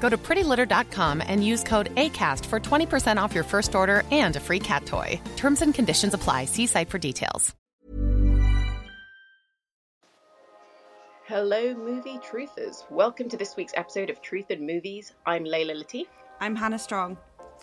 Go to prettylitter.com and use code ACAST for 20% off your first order and a free cat toy. Terms and conditions apply. See site for details. Hello, movie truthers. Welcome to this week's episode of Truth in Movies. I'm Leila Latif. I'm Hannah Strong.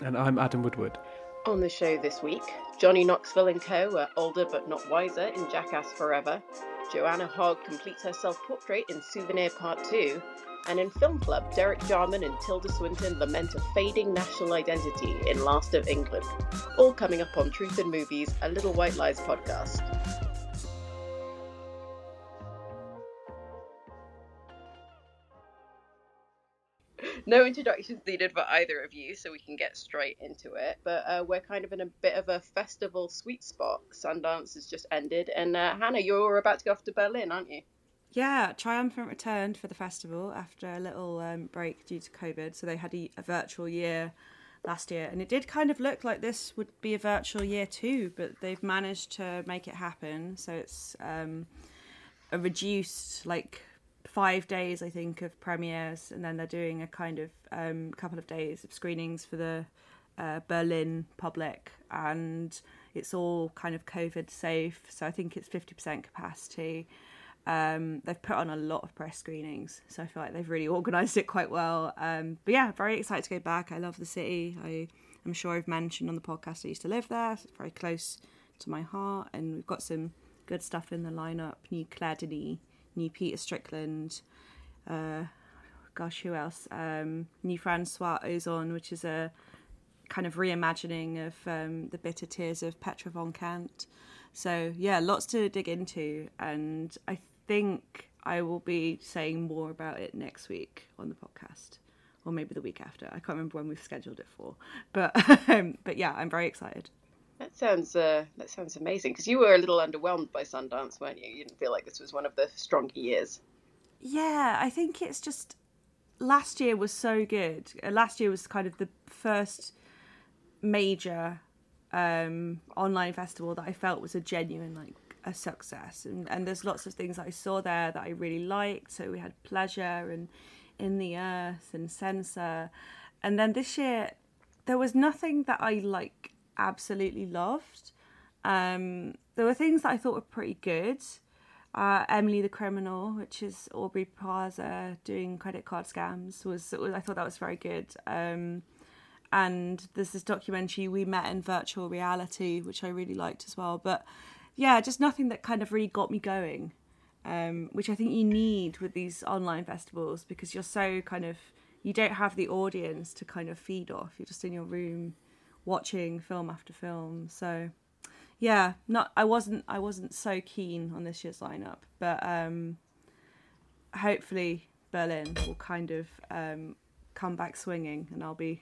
And I'm Adam Woodward. On the show this week, Johnny Knoxville and co. are older but not wiser in Jackass Forever. Joanna Hogg completes her self portrait in Souvenir Part 2. And in Film Club, Derek Jarman and Tilda Swinton lament a fading national identity in Last of England. All coming up on Truth in Movies, a Little White Lies podcast. no introductions needed for either of you, so we can get straight into it. But uh, we're kind of in a bit of a festival sweet spot. Sundance has just ended, and uh, Hannah, you're about to go off to Berlin, aren't you? Yeah, Triumphant returned for the festival after a little um, break due to COVID. So they had a, a, virtual year last year, and it did kind of look like this would be a virtual year too, but they've managed to make it happen. So it's um, a reduced, like five days, I think, of premieres, and then they're doing a kind of um, couple of days of screenings for the uh, Berlin public, and it's all kind of COVID safe. So I think it's fifty percent capacity. Um, they've put on a lot of press screenings, so I feel like they've really organised it quite well. Um, but yeah, very excited to go back. I love the city. I, I'm sure I've mentioned on the podcast I used to live there. So it's very close to my heart, and we've got some good stuff in the lineup. New Claire Denis, new Peter Strickland. Uh, gosh, who else? Um, new Francois Ozon, which is a kind of reimagining of um, the bitter tears of Petra von Kant. So yeah, lots to dig into, and I think I will be saying more about it next week on the podcast, or maybe the week after. I can't remember when we've scheduled it for, but um, but yeah, I'm very excited. That sounds uh, that sounds amazing because you were a little underwhelmed by Sundance, weren't you? You didn't feel like this was one of the stronger years. Yeah, I think it's just last year was so good. Uh, last year was kind of the first major um, online festival that I felt was a genuine like a success. And, and there's lots of things I saw there that I really liked. So we had pleasure and in the earth and censor. And then this year there was nothing that I like absolutely loved. Um, there were things that I thought were pretty good. Uh, Emily the Criminal which is Aubrey Plaza doing credit card scams was, was I thought that was very good. Um, and there's this documentary we met in virtual reality which I really liked as well. But yeah, just nothing that kind of really got me going, um, which I think you need with these online festivals because you're so kind of you don't have the audience to kind of feed off. You're just in your room watching film after film. So yeah, not I wasn't I wasn't so keen on this year's lineup, but um, hopefully Berlin will kind of um, come back swinging, and I'll be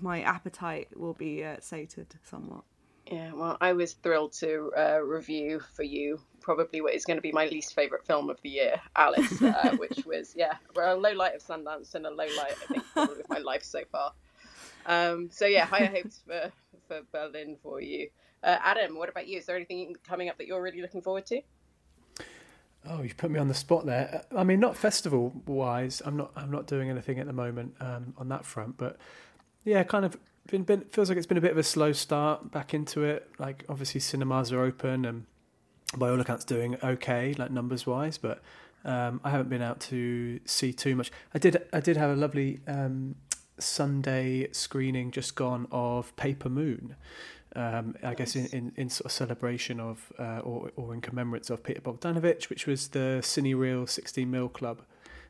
my appetite will be uh, sated somewhat. Yeah, well, I was thrilled to uh, review for you probably what is going to be my least favorite film of the year, Alice, uh, which was yeah, a low light of Sundance and a low light I think probably of my life so far. Um, so yeah, higher hopes for for Berlin for you. Uh, Adam, what about you? Is there anything coming up that you're really looking forward to? Oh, you've put me on the spot there. I mean, not festival wise. I'm not. I'm not doing anything at the moment um, on that front. But yeah, kind of been, been feels like it's been a bit of a slow start back into it. Like obviously cinemas are open and by all accounts doing okay, like numbers wise, but um, I haven't been out to see too much. I did I did have a lovely um, Sunday screening just gone of Paper Moon, Um, I guess in, in, in, sort of celebration of uh, or, or in commemorance of Peter Bogdanovich, which was the Cinereal 16 Mil Club.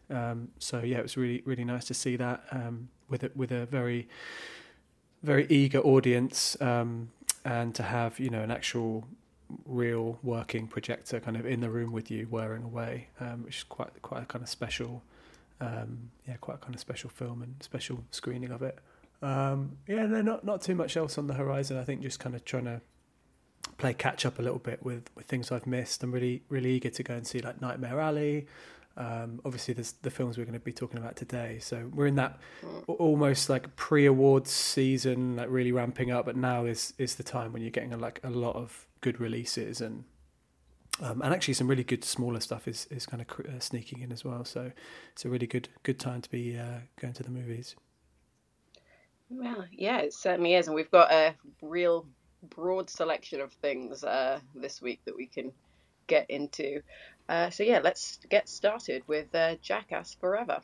Um, so yeah, it was really really nice to see that um, with a, with a very very eager audience um, and to have you know an actual real working projector kind of in the room with you wearing away, um, which is quite quite a kind of special, um, yeah, quite a kind of special film and special screening of it. Um, yeah, no, not not too much else on the horizon. I think just kind of trying to play catch up a little bit with with things I've missed. I'm really really eager to go and see like Nightmare Alley. Um, obviously, there's the films we're going to be talking about today. So we're in that almost like pre-awards season, like really ramping up. But now is is the time when you're getting a, like a lot of good releases and um, and actually some really good smaller stuff is is kind of uh, sneaking in as well. So it's a really good good time to be uh, going to the movies. Well, yeah, it certainly is, and we've got a real broad selection of things uh, this week that we can get into. Uh, so yeah, let's get started with uh, Jackass Forever.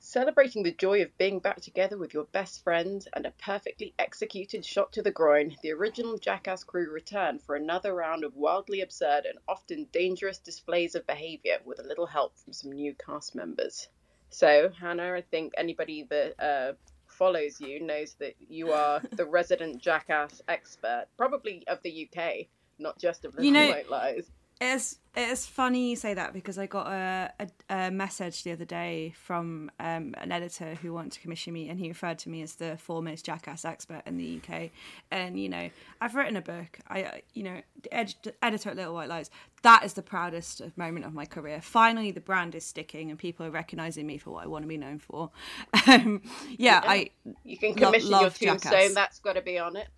Celebrating the joy of being back together with your best friends and a perfectly executed shot to the groin, the original Jackass crew return for another round of wildly absurd and often dangerous displays of behaviour with a little help from some new cast members. So, Hannah, I think anybody that uh, follows you knows that you are the resident Jackass expert, probably of the UK, not just of Little you know, Lies. It's it's funny you say that because I got a, a, a message the other day from um, an editor who wanted to commission me, and he referred to me as the foremost jackass expert in the UK. And you know, I've written a book. I you know, ed- editor at Little White Lies. That is the proudest moment of my career. Finally, the brand is sticking, and people are recognizing me for what I want to be known for. Um, yeah, yeah, I. You can commission lo- your tombstone. Jackass. That's got to be on it.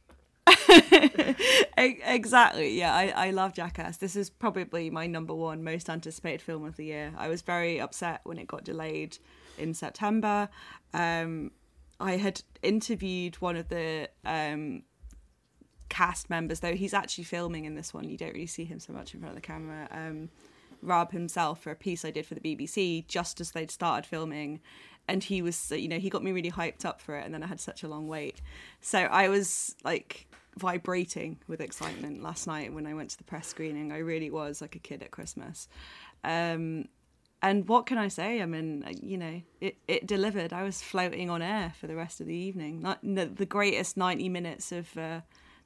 exactly. Yeah, I, I love Jackass. This is probably my number one most anticipated film of the year. I was very upset when it got delayed in September. Um, I had interviewed one of the um, cast members, though he's actually filming in this one. You don't really see him so much in front of the camera. Um, Raab Himself for a piece I did for the BBC just as they'd started filming and he was you know he got me really hyped up for it and then i had such a long wait so i was like vibrating with excitement last night when i went to the press screening. I really was like a kid at christmas. Um, and what can i say? I mean you know it, it delivered. I was floating on air for the rest of the evening. Not, the greatest 90 minutes of uh,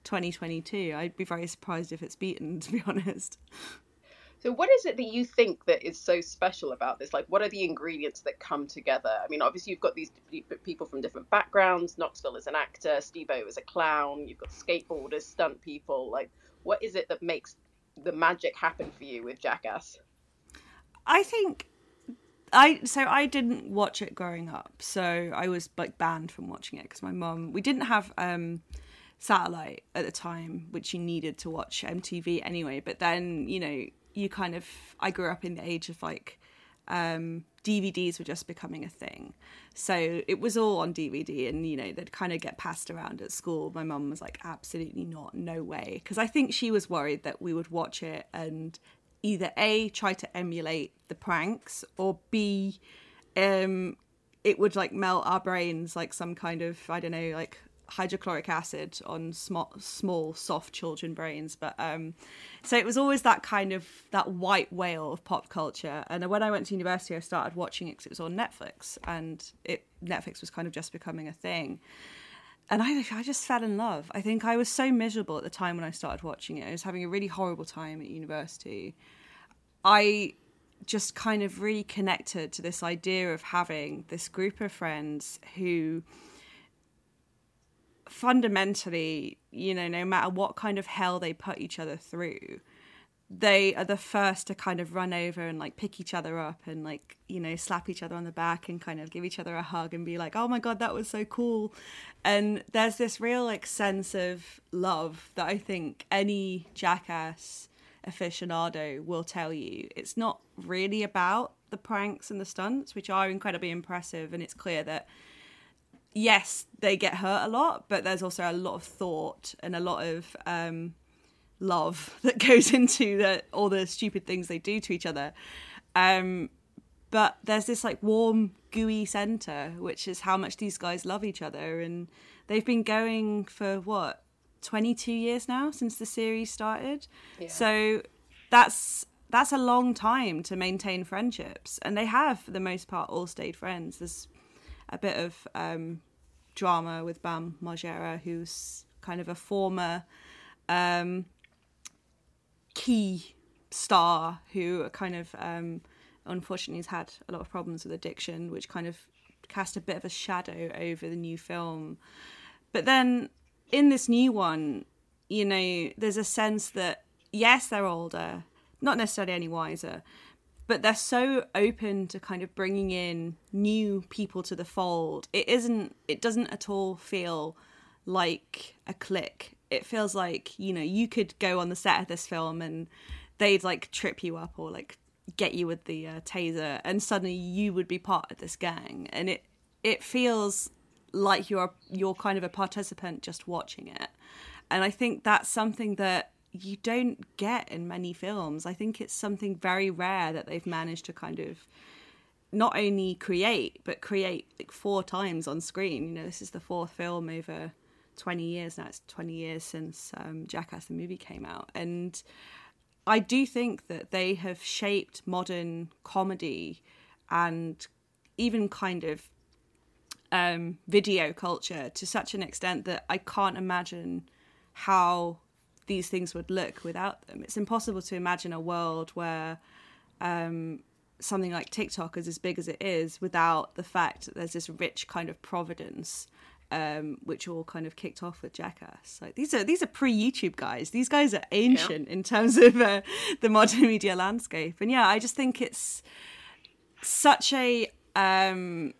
2022 i'd be very surprised if it's beaten to be honest so, what is it that you think that is so special about this? Like, what are the ingredients that come together? I mean, obviously, you've got these people from different backgrounds. Knoxville is an actor, Steve-O is a clown. You've got skateboarders, stunt people. Like, what is it that makes the magic happen for you with Jackass? I think I so I didn't watch it growing up, so I was like banned from watching it because my mum. We didn't have um, satellite at the time, which you needed to watch MTV anyway. But then you know you kind of I grew up in the age of like um, DVDs were just becoming a thing. So it was all on DVD and, you know, they'd kind of get passed around at school. My mum was like, absolutely not, no way. Because I think she was worried that we would watch it and either A, try to emulate the pranks or B, um, it would like melt our brains like some kind of, I don't know, like hydrochloric acid on small, small soft children brains but um so it was always that kind of that white whale of pop culture and when i went to university i started watching it because it was on netflix and it netflix was kind of just becoming a thing and I, I just fell in love. I think I was so miserable at the time when I started watching it. I was having a really horrible time at university. I just kind of really connected to this idea of having this group of friends who fundamentally, you know, no matter what kind of hell they put each other through, they are the first to kind of run over and like pick each other up and like, you know, slap each other on the back and kind of give each other a hug and be like, oh my God, that was so cool. And there's this real like sense of love that I think any jackass aficionado will tell you. It's not really about the pranks and the stunts, which are incredibly impressive. And it's clear that yes, they get hurt a lot, but there's also a lot of thought and a lot of um, love that goes into the, all the stupid things they do to each other. Um, but there's this like warm, gooey center, which is how much these guys love each other, and they've been going for what 22 years now since the series started. Yeah. So that's that's a long time to maintain friendships, and they have for the most part all stayed friends. There's a bit of um, drama with Bam Margera, who's kind of a former um, key star who kind of um, unfortunately has had a lot of problems with addiction, which kind of cast a bit of a shadow over the new film. But then in this new one, you know, there's a sense that yes, they're older, not necessarily any wiser, but they're so open to kind of bringing in new people to the fold. It isn't, it doesn't at all feel like a clique. It feels like, you know, you could go on the set of this film and they'd like trip you up or like get you with the uh, taser and suddenly you would be part of this gang and it it feels like you're you're kind of a participant just watching it and i think that's something that you don't get in many films. I think it's something very rare that they've managed to kind of not only create but create like four times on screen. You know this is the fourth film over 20 years now. It's 20 years since um, jackass the movie came out. And I do think that they have shaped modern comedy and even kind of um, video culture to such an extent that I can't imagine how these things would look without them. It's impossible to imagine a world where um, something like TikTok is as big as it is without the fact that there's this rich kind of providence um, which all kind of kicked off with Jackass. Like these are these are pre YouTube guys. These guys are ancient yeah. in terms of uh, the modern media landscape. And yeah, I just think it's such a um,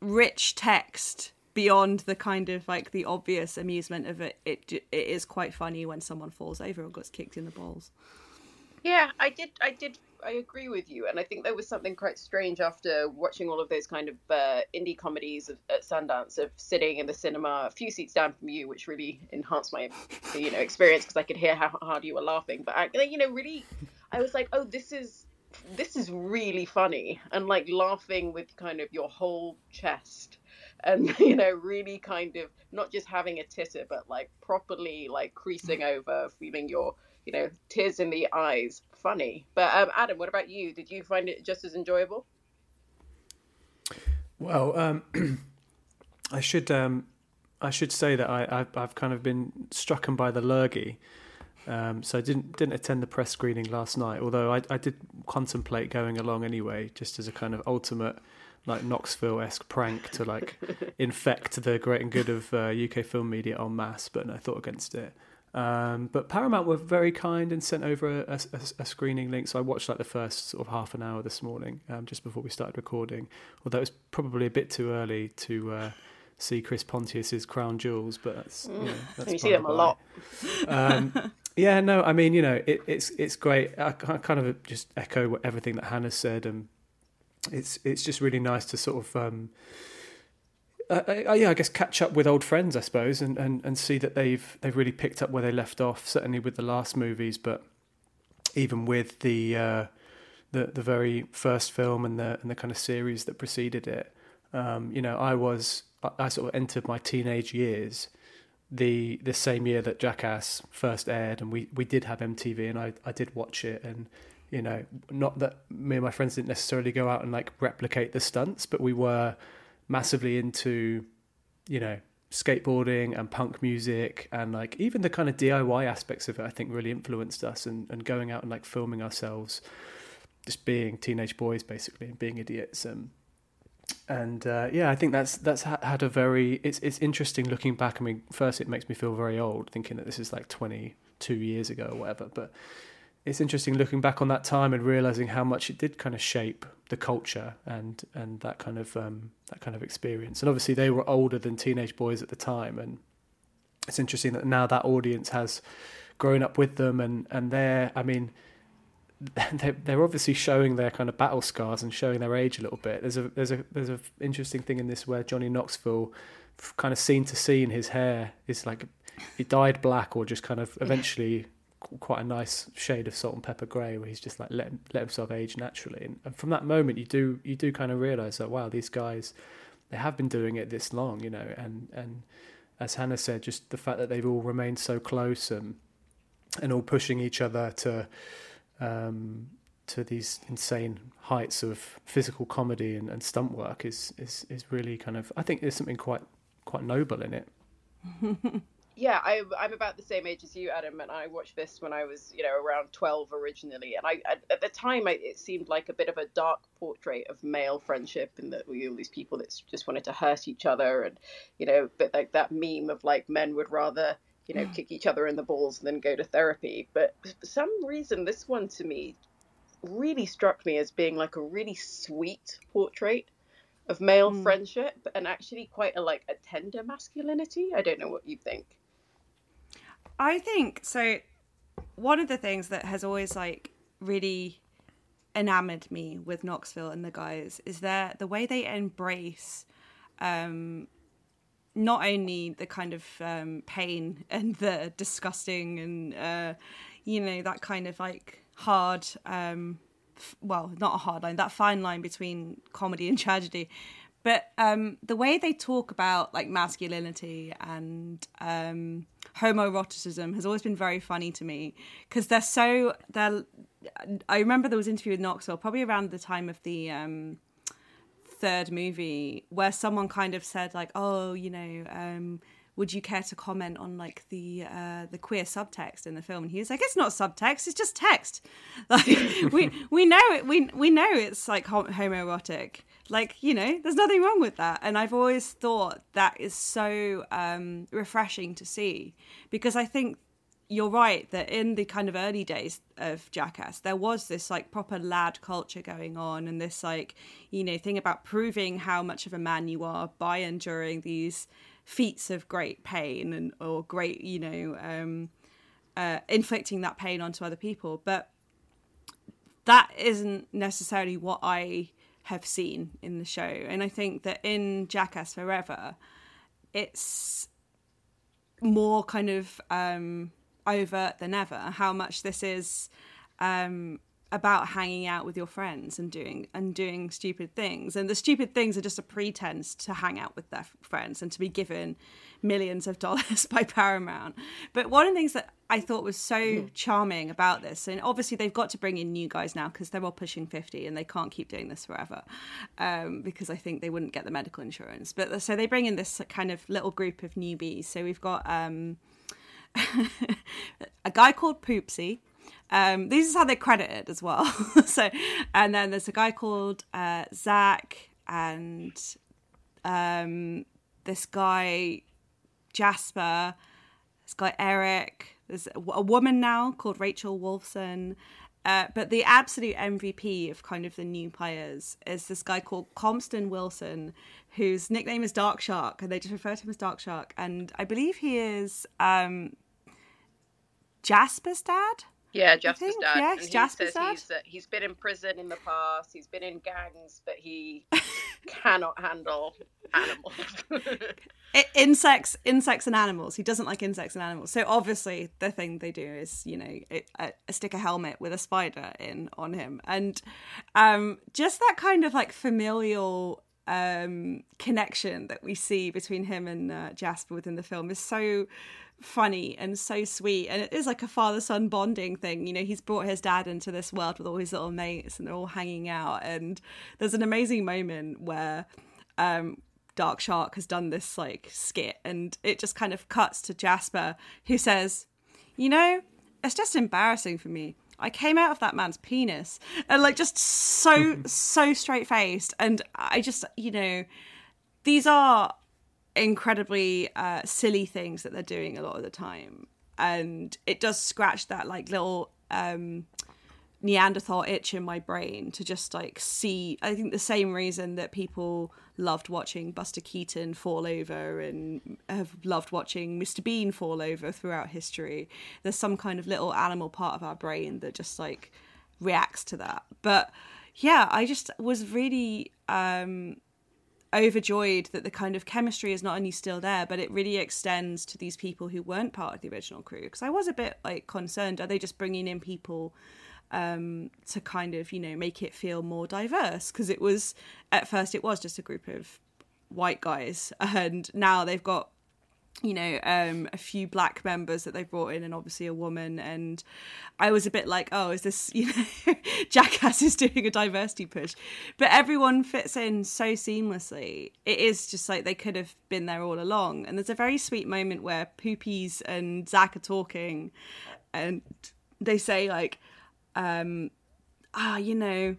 rich text beyond the kind of like the obvious amusement of it. It it is quite funny when someone falls over or gets kicked in the balls. Yeah, I did. I did I agree with you, and I think there was something quite strange after watching all of those kind of uh, indie comedies of, at Sundance of sitting in the cinema a few seats down from you, which really enhanced my you know experience because I could hear how hard you were laughing. But I, you know, really, I was like, oh, this is this is really funny, and like laughing with kind of your whole chest and you know really kind of not just having a titter but like properly like creasing over feeling your you know tears in the eyes funny. But um, Adam, what about you? Did you find it just as enjoyable? Well, um, I should um, I should say that I, I've, I've, kind of been strucken by the lurgy. Um, so I didn't didn't attend the press screening last night, although I, I did contemplate going along anyway, just as a kind of ultimate like Knoxville esque prank to like infect the great and good of uh, UK film media en masse. But I thought against it. Um, but Paramount were very kind and sent over a, a, a, screening link. So I watched like the first sort of half an hour this morning, um, just before we started recording. Although it was probably a bit too early to uh, see Chris Pontius's crown jewels, but that's you, know, that's you see them a lot. Um, yeah, no, I mean, you know, it, it's it's great. I, I kind of just echo everything that Hannah said, and it's it's just really nice to sort of um, uh, uh, yeah, I guess catch up with old friends, I suppose, and, and, and see that they've they've really picked up where they left off. Certainly with the last movies, but even with the uh, the the very first film and the and the kind of series that preceded it. Um, you know, I was I sort of entered my teenage years the the same year that Jackass first aired, and we, we did have MTV, and I I did watch it, and you know, not that me and my friends didn't necessarily go out and like replicate the stunts, but we were massively into, you know, skateboarding and punk music and like even the kind of DIY aspects of it I think really influenced us and, and going out and like filming ourselves just being teenage boys basically and being idiots um, and uh, yeah I think that's that's had a very it's it's interesting looking back. I mean first it makes me feel very old thinking that this is like 22 years ago or whatever but it's interesting looking back on that time and realizing how much it did kind of shape the culture and and that kind of um, that kind of experience. And obviously, they were older than teenage boys at the time, and it's interesting that now that audience has grown up with them, and and they're, I mean. They're, they're obviously showing their kind of battle scars and showing their age a little bit. There's a there's a there's a interesting thing in this where Johnny Knoxville, kind of scene to scene, his hair is like it dyed black or just kind of eventually quite a nice shade of salt and pepper grey, where he's just like let let himself age naturally. And, and from that moment, you do you do kind of realise that wow, these guys they have been doing it this long, you know, and and as Hannah said, just the fact that they've all remained so close and and all pushing each other to um, to these insane heights of physical comedy and, and stunt work is, is is really kind of I think there's something quite quite noble in it. yeah, I, I'm about the same age as you, Adam, and I watched this when I was, you know, around 12 originally. And I, at, the time, I, it seemed like a bit of a dark portrait of male friendship, and that we all these people that just wanted to hurt each other, and you know, but like that meme of like men would rather, you know, kick each other in the balls than go to therapy. But for some reason, this one to me really struck me as being like a really sweet portrait of male mm. friendship and actually quite a like a tender masculinity. I don't know what you think. I think so. One of the things that has always like really enamored me with Knoxville and the guys is that the way they embrace um, not only the kind of um, pain and the disgusting and uh, you know that kind of like hard um, f- well not a hard line that fine line between comedy and tragedy but um, the way they talk about like masculinity and um, homoeroticism has always been very funny to me because they're so they're i remember there was an interview with knoxville probably around the time of the um, third movie where someone kind of said like oh you know um, would you care to comment on like the uh, the queer subtext in the film? And he was like, it's not subtext, it's just text. Like we we know it, we we know it's like homoerotic. Like you know, there's nothing wrong with that. And I've always thought that is so um, refreshing to see because I think you're right that in the kind of early days of Jackass, there was this like proper lad culture going on, and this like you know thing about proving how much of a man you are by enduring these feats of great pain and or great you know um, uh, inflicting that pain onto other people but that isn't necessarily what i have seen in the show. And i think that in jackass forever it's more kind of um, overt than ever how much this is um, about hanging out with your friends and doing and doing stupid things. And the stupid things are just a pretense to hang out with their friends and to be given millions of dollars by paramount but one of the things that i thought was so mm. charming about this and obviously they've got to bring in new guys now because they're all pushing 50 and they can't keep doing this forever um, because i think they wouldn't get the medical insurance but so they bring in this kind of little group of newbies so we've got um, a guy called Poopies um, this is how they're credited as well. so, and then there's a guy called uh, Zach and um, this guy Jasper, this guy Eric. There's a woman now called Rachel Wolfson. Uh, but the absolute MVP of kind of the new players is this guy called Compston Wilson, whose nickname is Dark Shark, and they just refer to him as Dark Shark. And I believe he is um, Jasper's dad. Yeah, Jasper's dad. Yeah, and he Jasper's says dad. He's, uh, he's been in prison in the past. He's been in gangs, but he cannot handle animals. insects, insects, and animals. He doesn't like insects and animals. So obviously, the thing they do is, you know, it, uh, stick a helmet with a spider in on him, and um, just that kind of like familial um, connection that we see between him and uh, Jasper within the film is so funny and so sweet. And it is like a father son bonding thing you know he's brought his dad into this world with all his little mates and they're all hanging out. And there's an amazing moment where um dark shark has done this like skit and it just kind of cuts to jasper who says you know it's just embarrassing for me I came out of that man's penis and like just so so straight faced and I just you know these are incredibly uh, silly things that they're doing a lot of the time, and it does scratch that like little um, Neanderthal itch in my brain to just like see. I think the same reason that people loved watching Buster Keaton fall over and have loved watching Mr. Bean fall over throughout history. There's some kind of little animal part of our brain that just like reacts to that. But yeah, I just was really um overjoyed that the kind of chemistry is not only still there, but it really extends to these people who weren't part of the original crew. Because I was a bit like concerned: are they just bringing in people um, to kind of you know make it feel more diverse? Because it was at first it was just a group of white guys, and now they've got you know um, a few black members that they brought in and obviously a woman and i was a bit like oh is this you know jackass is doing a diversity push but everyone fits in so seamlessly it is just like they could have been there all along and there's a very sweet moment where poopies and zach are talking and they say like um ah you know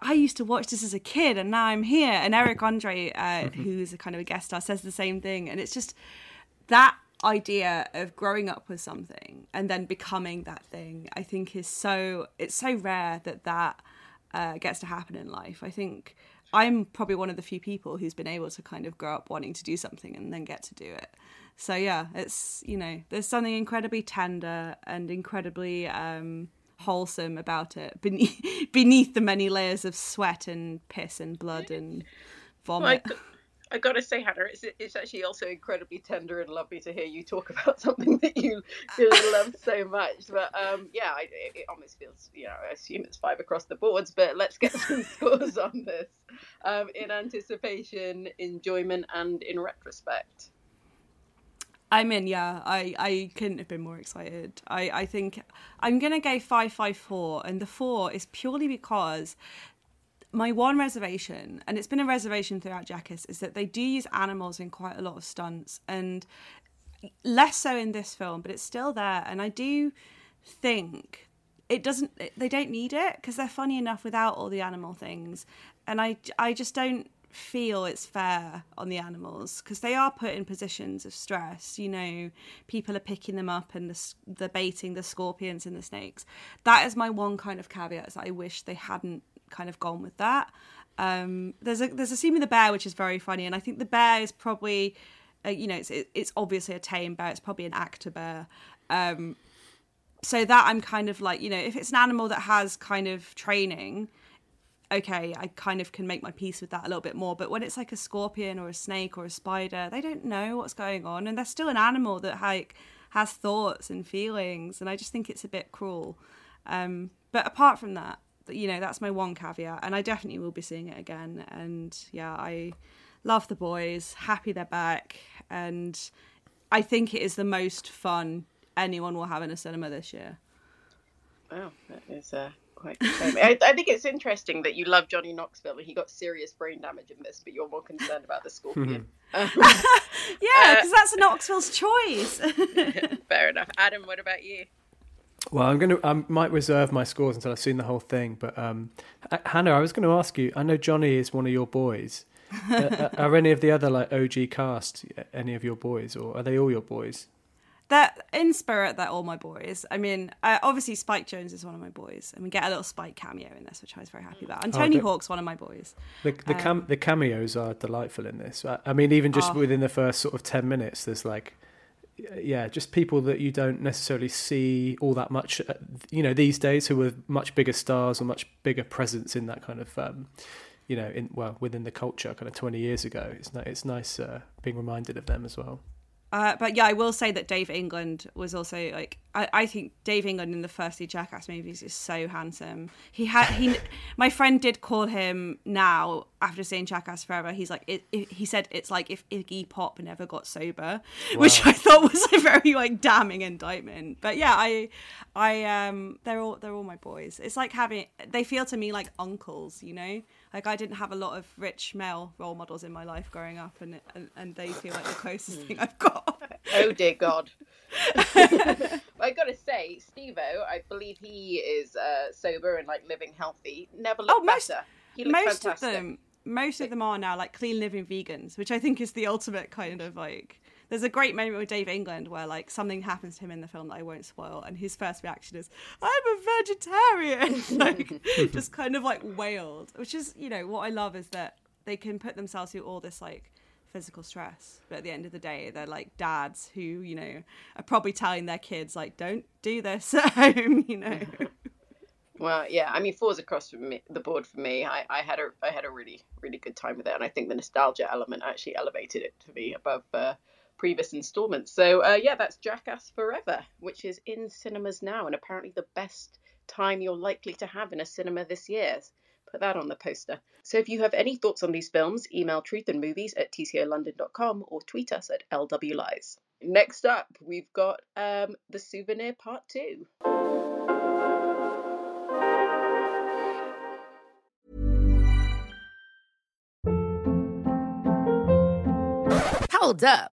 I used to watch this as a kid and now I'm here. And Eric Andre, uh, who's a kind of a guest star, says the same thing. And it's just that idea of growing up with something and then becoming that thing i think is so it's so rare that that uh, gets to happen in life i think i'm probably one of the few people who's been able to kind of grow up wanting to do something and then get to do it so yeah it's you know there's something incredibly tender and incredibly um, wholesome about it beneath beneath the many layers of sweat and piss and blood and vomit Well, I- I gotta say, Hannah, it's it's actually also incredibly tender and lovely to hear you talk about something that you really love so much. But um, yeah, I, it, it almost feels, you know, I assume it's five across the boards. But let's get some scores on this um, in anticipation, enjoyment, and in retrospect. I'm in, yeah. I, I couldn't have been more excited. I, I think I'm gonna go five five four, and the four is purely because my one reservation, and it's been a reservation throughout Jackass, is that they do use animals in quite a lot of stunts, and less so in this film, but it's still there. And I do think it doesn't. They don't need it because they're funny enough without all the animal things, and I I just don't feel it's fair on the animals because they are put in positions of stress you know people are picking them up and the, the baiting the scorpions and the snakes. That is my one kind of caveat is that i wish they hadn't kind of gone with that. Um, there's a there's a scene with the bear which is very funny and i think the bear is probably uh, you know it's it, it's obviously a tame bear it's probably an actor bear. Um, so that i'm kind of like you know if it's an animal that has kind of training okay, I kind of can make my peace with that a little bit more. But when it's like a scorpion or a snake or a spider, they don't know what's going on, and they're still an animal that like has thoughts and feelings, and I just think it's a bit cruel. Um, but apart from that, you know, that's my one caveat, and I definitely will be seeing it again. And yeah, I love the boys, happy they're back, and I think it is the most fun anyone will have in a cinema this year. Wow, that is uh, quite. I, I think it's interesting that you love Johnny Knoxville and he got serious brain damage in this, but you're more concerned about the scorpion. Um, Yeah, because that's Knoxville's choice. fair enough. Adam, what about you? Well, I'm going to. I might reserve my scores until I've seen the whole thing. But um, H- Hannah, I was going to ask you. I know Johnny is one of your boys. uh, are any of the other like OG cast any of your boys, or are they all your boys? That in spirit, they're all my boys. I mean, uh, obviously Spike Jonze is one of my boys, and we get a little Spike cameo in this, which I was very happy about. And Oh, Tony the- Hawk's one of my boys. The the cam- the cameos are delightful in this. I, I mean, even just Oh. within the first sort of ten minutes, there's like, yeah, just people that you don't necessarily see all that much. uh, You know, these days who are much bigger stars or much bigger presence in that kind of, um, you know, in well within the culture, kind of twenty years ago. It's it's nice uh, being reminded of them as well. Uh, but yeah, I will say that Dave England was also like I, I think Dave England in the first two Jackass movies is so handsome. He had he my friend did call him now after seeing Jackass Forever. He's like it, it, he said it's like if Iggy Pop never got sober, which I thought was a very like damning indictment. But yeah, I I um they're all they're all my boys. It's like having they feel to me like uncles, you know. Like I didn't have a lot of rich male role models in my life growing up, and and, and they feel like the closest thing I've got. Oh dear God. I gotta say, Steve-O, I believe he is uh, sober and like living healthy. Never looked Oh, most- better. He looks most fantastic. of them most of them are now like clean living vegans which i think is the ultimate kind of like there's a great moment with dave england where like something happens to him in the film that i won't spoil and his first reaction is i'm a vegetarian like just kind of like wailed which is you know what i love is that they can put themselves through all this like physical stress but at the end of the day they're like dads who you know are probably telling their kids like don't do this at home you know Well, yeah, I mean, four's across me, the board for me. I, I had a I had a really really good time with it, and I think the nostalgia element actually elevated it to me above uh, previous installments. So uh, yeah, that's Jackass Forever, which is in cinemas now, and apparently the best time you're likely to have in a cinema this year. Put that on the poster. So if you have any thoughts on these films, email truthandmovies at tcolondon.com or tweet us at lwlies. Next up, we've got um, The Souvenir Part 2. Hold up.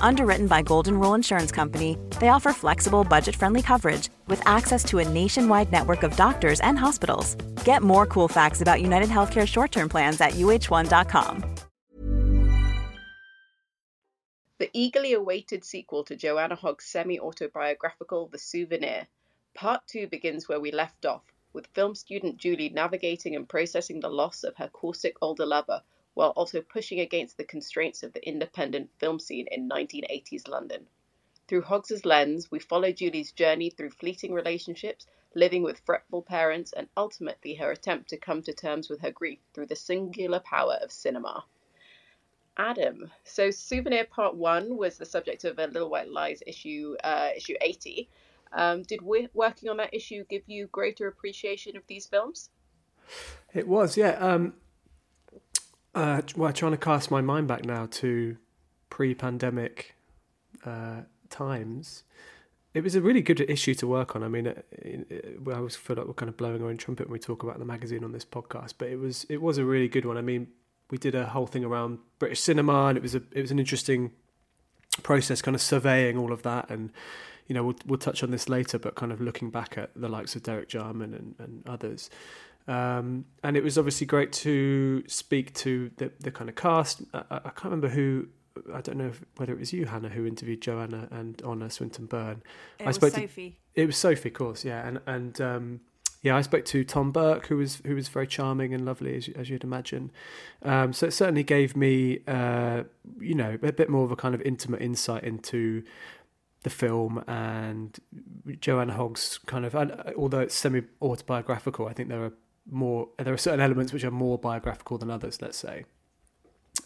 Underwritten by Golden Rule Insurance Company, they offer flexible, budget friendly coverage with access to a nationwide network of doctors and hospitals. Get more cool facts about United Healthcare short term plans at uh1.com. The eagerly awaited sequel to Joanna Hogg's semi autobiographical The Souvenir. Part 2 begins where we left off, with film student Julie navigating and processing the loss of her caustic older lover while also pushing against the constraints of the independent film scene in 1980s London. Through Hoggs's lens, we follow Julie's journey through fleeting relationships, living with fretful parents, and ultimately her attempt to come to terms with her grief through the singular power of cinema. Adam. So, Souvenir Part One was the subject of a Little White Lies issue, uh, issue eighty. Um, did we, working on that issue give you greater appreciation of these films? It was, yeah. Um, uh, well, trying to cast my mind back now to pre-pandemic uh, times. It was a really good issue to work on. I mean, it, it, I always feel like we're kind of blowing our own trumpet when we talk about the magazine on this podcast, but it was it was a really good one. I mean, we did a whole thing around British cinema, and it was a it was an interesting process, kind of surveying all of that, and you know we'll we'll touch on this later, but kind of looking back at the likes of Derek Jarman and, and others. Um, and it was obviously great to speak to the, the kind of cast. I, I can't remember who I don't know if, whether it was you, Hannah, who interviewed Joanna and Honor Swinton Byrne. It I was spoke Sophie. To, it was Sophie, of course, yeah, and and um, yeah, I spoke to Tom Burke, who was who was very charming and lovely, as, as you'd imagine. Um, so it certainly gave me, uh, you know, a bit more of a kind of intimate insight into the film and Joanna Hogg's kind of, although it's semi autobiographical, I think there are more there are certain elements which are more biographical than others let's say.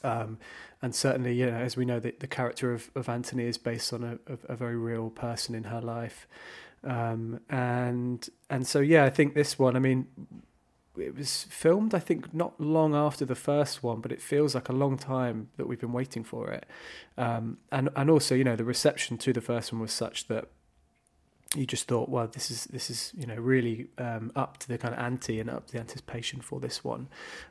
Um, and certainly you know as we know the, the character of, of Anthony is based on a, a, a very real person in her life. Um, and and so yeah I think this one I mean it was filmed I think not long after the first one but it feels like a long time that we've been waiting for it. Um, and and also you know the reception to the first one was such that you just thought, well, this is this is you know really um, up to the kind of ante and up to the anticipation for this one,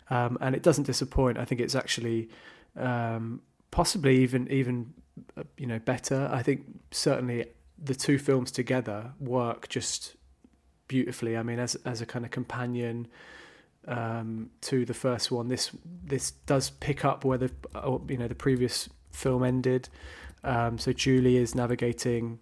um, and it doesn't disappoint. I think it's actually um, possibly even even uh, you know better. I think certainly the two films together work just beautifully. I mean, as as a kind of companion um, to the first one, this this does pick up where the uh, you know the previous film ended. Um, so Julie is navigating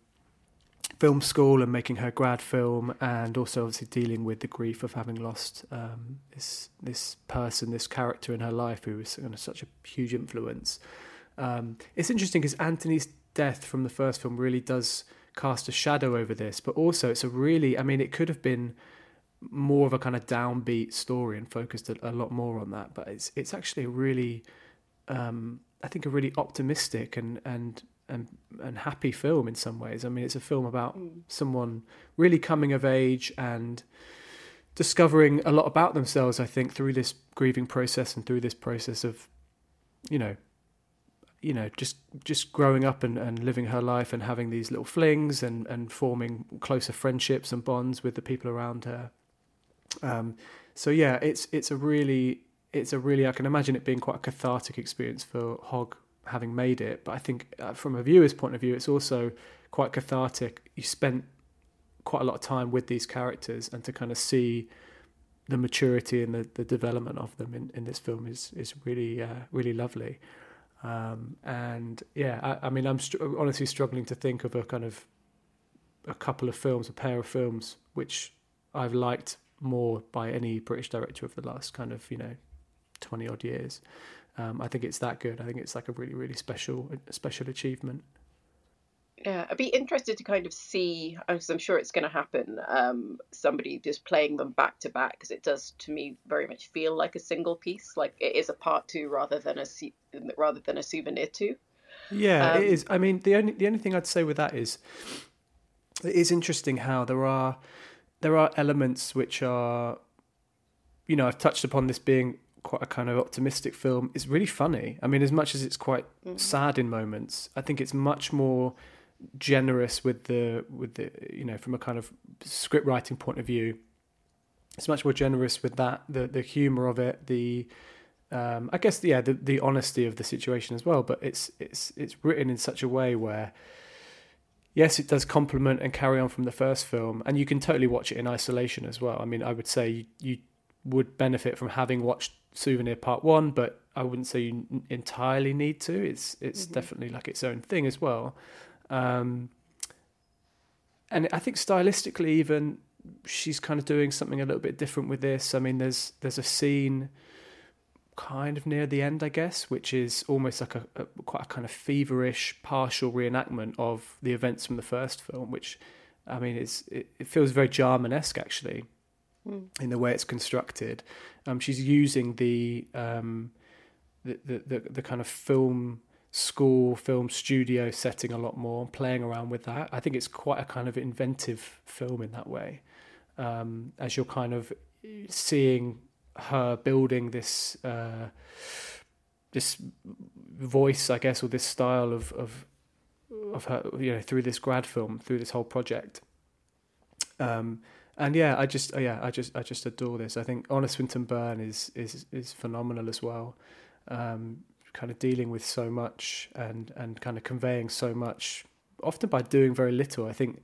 film school and making her grad film, and also obviously dealing with the grief of having lost um, this this person, this character in her life who was such a huge influence. Um, it's interesting because Anthony's death from the first film really does cast a shadow over this, but also it's a really, I mean, it could have been more of a kind of downbeat story and focused a, a lot more on that, but it's it's actually a really, um, I think, a really optimistic and and and and happy film in some ways. I mean, it's a film about mm. someone really coming of age and discovering a lot about themselves. I think through this grieving process and through this process of, you know, you know, just just growing up and, and living her life and having these little flings and, and forming closer friendships and bonds with the people around her. Um, so yeah, it's it's a really it's a really I can imagine it being quite a cathartic experience for Hogg having made it. But I think uh, from a viewer's point of view, it's also quite cathartic. You spent quite a lot of time with these characters, and to kind of see the maturity and the, the development of them in, in this film is is really uh, really lovely. Um, and yeah, I, I mean, I'm honestly struggling to think of a kind of a couple of films, a pair of films, which I've liked more by any British director of the last kind of you know twenty odd years. Um, I think it's that good. I think it's like a really really special special achievement. Yeah, I'd be interested to kind of see, because I'm sure it's going to happen. Um, somebody just playing them back to back, because it does to me very much feel like a single piece, like it is a part two rather than a rather than a souvenir two. Yeah, um, it is. I mean, the only the only thing I'd say with that is it is interesting how there are there are elements which are, you know, I've touched upon this being quite a kind of optimistic film. It's really funny. I mean, as much as it's quite mm-hmm. sad in moments, I think it's much more generous with the with the you know from a kind of script writing point of view. It's much more generous with that the the humor of it, the um, I guess yeah the the honesty of the situation as well. But it's it's it's written in such a way where yes, it does complement and carry on from the first film, and you can totally watch it in isolation as well. I mean, I would say you, you would benefit from having watched Souvenir Part One, but I wouldn't say you entirely need to. It's it's mm-hmm. definitely like its own thing as well. Um, and I think stylistically, even she's kind of doing something a little bit different with this. I mean, there's there's a scene kind of near the end, I guess, which is almost like a, a quite a kind of feverish partial reenactment of the events from the first film, which I mean, it's it, it feels very Jarman-esque actually mm. in the way it's constructed. Um, she's using the, um, the, the the the kind of film school film studio setting a lot more, and playing around with that. I think it's quite a kind of inventive film in that way, um, as you're kind of seeing her building this uh, this voice, I guess, or this style of of of her, you know, through this grad film, through this whole project. Um, and yeah, I just yeah, I just I just adore this. I think Honor Swinton Byrne is is is phenomenal as well. Um, kind of dealing with so much and and kind of conveying so much, often by doing very little. I think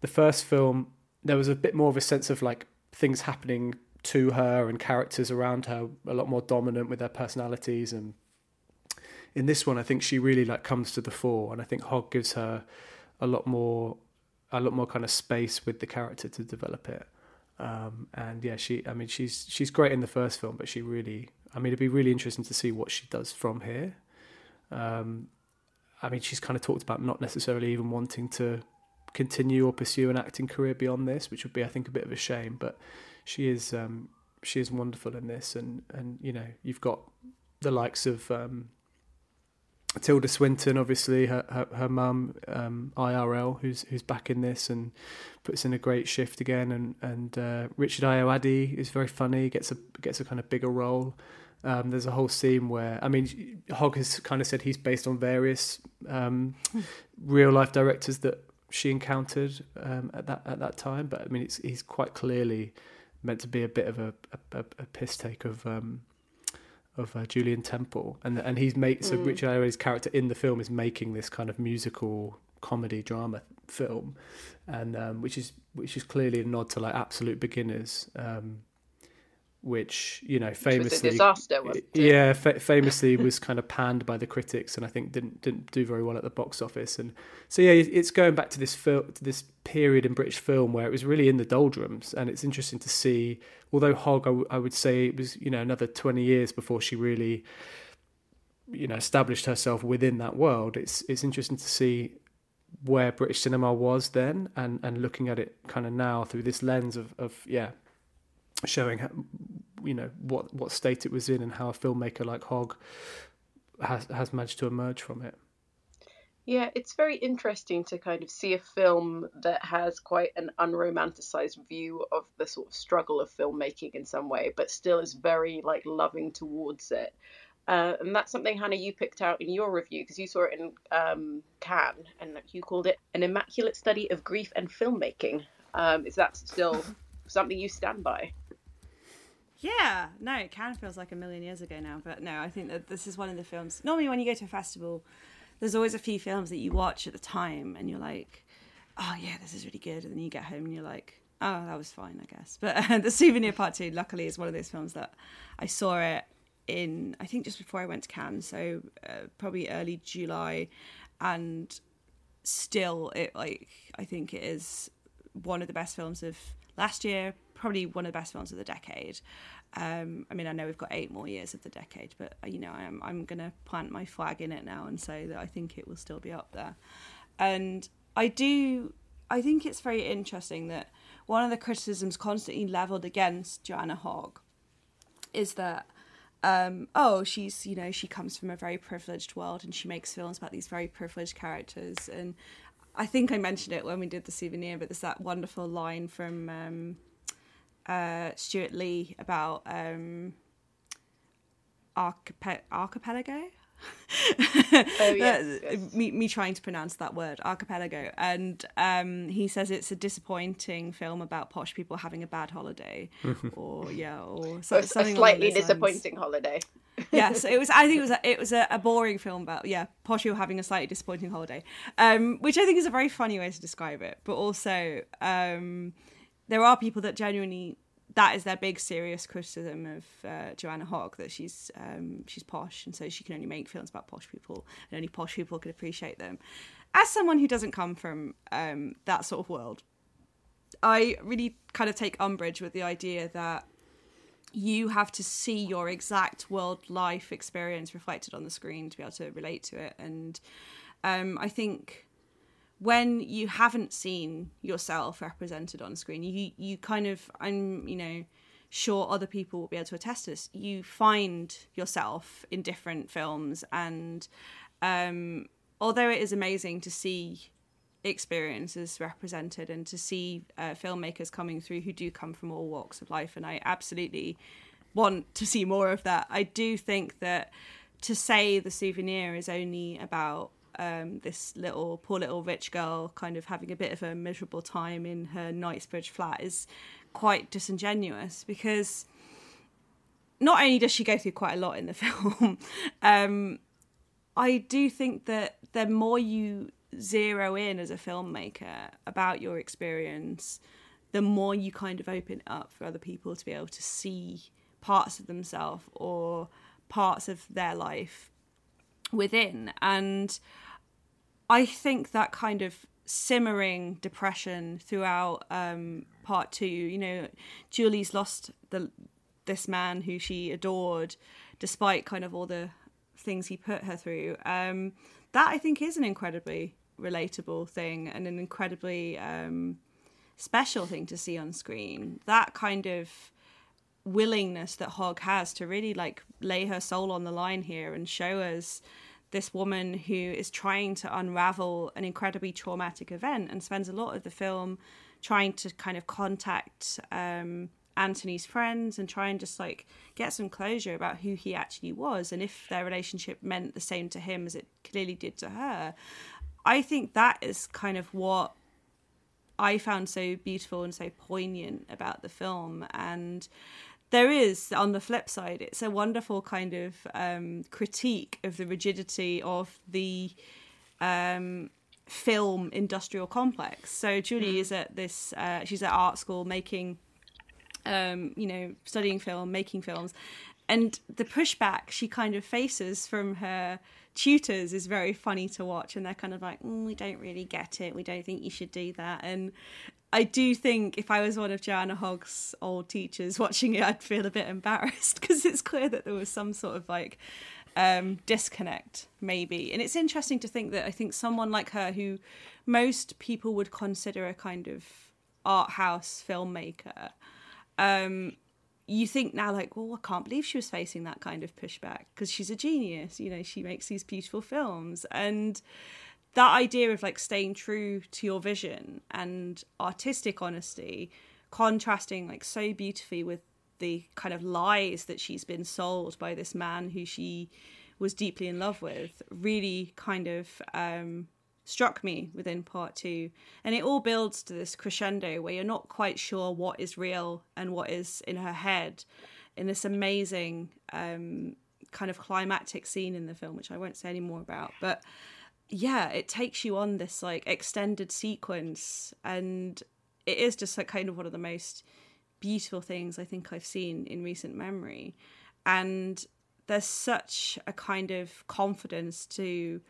the first film there was a bit more of a sense of like things happening to her and characters around her a lot more dominant with their personalities and in this one I think she really like comes to the fore and I think Hogg gives her a lot more a lot more kind of space with the character to develop it um, and yeah she I mean she's she's great in the first film but she really I mean, it'd be really interesting to see what she does from here. Um, I mean, she's kind of talked about not necessarily even wanting to continue or pursue an acting career beyond this, which would be, I think, a bit of a shame. But she is um, she is wonderful in this, and and you know, you've got the likes of um, Tilda Swinton, obviously her her, her mum um, IRL, who's who's back in this and puts in a great shift again, and and uh, Richard Ayoade is very funny, gets a gets a kind of bigger role. Um, there's a whole scene where I mean, Hogg has kind of said he's based on various um, real life directors that she encountered um, at that at that time, but I mean, it's he's quite clearly meant to be a bit of a a, a piss take of um, of uh, Julien Temple, and and he's made so mm. Richard Ayoade's character in the film is making this kind of musical comedy drama film, and um, which is which is clearly a nod to like absolute beginners. Um, which you know famously disaster, yeah fa- famously was kind of panned by the critics and I think didn't didn't do very well at the box office and so yeah it's going back to this film to this period in British film where it was really in the doldrums and it's interesting to see although Hogg I, w- I would say it was you know another 20 years before she really you know established herself within that world. It's it's interesting to see where British cinema was then and and looking at it kind of now through this lens of of yeah showing how, you know what what state it was in and how a filmmaker like Hogg has has managed to emerge from it. Yeah, it's very interesting to kind of see a film that has quite an unromanticized view of the sort of struggle of filmmaking in some way, but still is very like loving towards it. Uh, and that's something, Hannah, you picked out in your review because you saw it in um, Cannes and you called it an immaculate study of grief and filmmaking. Um, is that still something you stand by? Yeah, no, it kind of feels like a million years ago now, but no, I think that this is one of the films. Normally, when you go to a festival, there's always a few films that you watch at the time and you're like, oh yeah, this is really good. And then you get home and you're like, oh, that was fine, I guess. But uh, The Souvenir Part 2, luckily, is one of those films that I saw it in, I think just before I went to Cannes, so uh, probably early July. And still, it like, I think it is one of the best films of last year, probably one of the best films of the decade. Um, I mean, I know we've got eight more years of the decade, but uh, you know, I'm I'm gonna plant my flag in it now and say that I think it will still be up there. And I do, I think it's very interesting that one of the criticisms constantly leveled against Joanna Hogg is that. Um, oh, she's you know she comes from a very privileged world and she makes films about these very privileged characters and I think I mentioned it when we did the souvenir, but there's that wonderful line from um, uh, Stewart Lee about um, archip- archipelago. oh, yes, yes. me, me trying to pronounce that word archipelago and um, he says it's a disappointing film about posh people having a bad holiday or yeah or, so, or a slightly disappointing lines. holiday yes it was i think it was a, it was a, a, boring film about yeah posh people having a slightly disappointing holiday um, which i think is a very funny way to describe it but also um, there are people that genuinely that is their big serious criticism of uh, Joanna Hogg that she's um, she's posh and so she can only make films about posh people and only posh people can appreciate them. As someone who doesn't come from um, that sort of world, I really kind of take umbrage with the idea that you have to see your exact world life experience reflected on the screen to be able to relate to it and um, I think when you haven't seen yourself represented on screen, you you kind of I'm you know sure other people will be able to attest to this. You find yourself in different films, and um, although it is amazing to see experiences represented and to see uh, filmmakers coming through who do come from all walks of life, and I absolutely want to see more of that. I do think that to say the souvenir is only about um, this little poor little rich girl kind of having a bit of a miserable time in her Knightsbridge flat is quite disingenuous because not only does she go through quite a lot in the film, um, I do think that the more you zero in as a filmmaker about your experience, the more you kind of open up for other people to be able to see parts of themselves or parts of their life within. And I think that kind of simmering depression throughout um, part two. You know, Julie's lost the this man who she adored, despite kind of all the things he put her through. Um, that I think is an incredibly relatable thing and an incredibly um, special thing to see on screen. That kind of willingness that Hogg has to really like lay her soul on the line here and show us this woman who is trying to unravel an incredibly traumatic event and spends a lot of the film trying to kind of contact um, Anthony's friends and try and just like get some closure about who he actually was and if their relationship meant the same to him as it clearly did to her. I think that is kind of what I found so beautiful and so poignant about the film. And there is on the flip side it's a wonderful kind of um, critique of the rigidity of the um, film industrial complex so julie mm. is at this uh, she's at art school making um, you know studying film making films and the pushback she kind of faces from her tutors is very funny to watch and they're kind of like mm, we don't really get it we don't think you should do that and I do think if I was one of Joanna Hogg's old teachers watching it, I'd feel a bit embarrassed because it's clear that there was some sort of like um, disconnect, maybe. And it's interesting to think that I think someone like her, who most people would consider a kind of art house filmmaker, um, you think now like well i can't believe she was facing that kind of pushback because she's a genius you know she makes these beautiful films. And that idea of like staying true to your vision and artistic honesty contrasting like so beautifully with the kind of lies that she's been sold by this man who she was deeply in love with really kind of um, struck me within part two. And it all builds to this crescendo where you're not quite sure what is real and what is in her head in this amazing um, kind of climactic scene in the film, which I won't say any more about. But yeah, it takes you on this like extended sequence and it is just like kind of one of the most beautiful things I think I've seen in recent memory. And there's such a kind of confidence to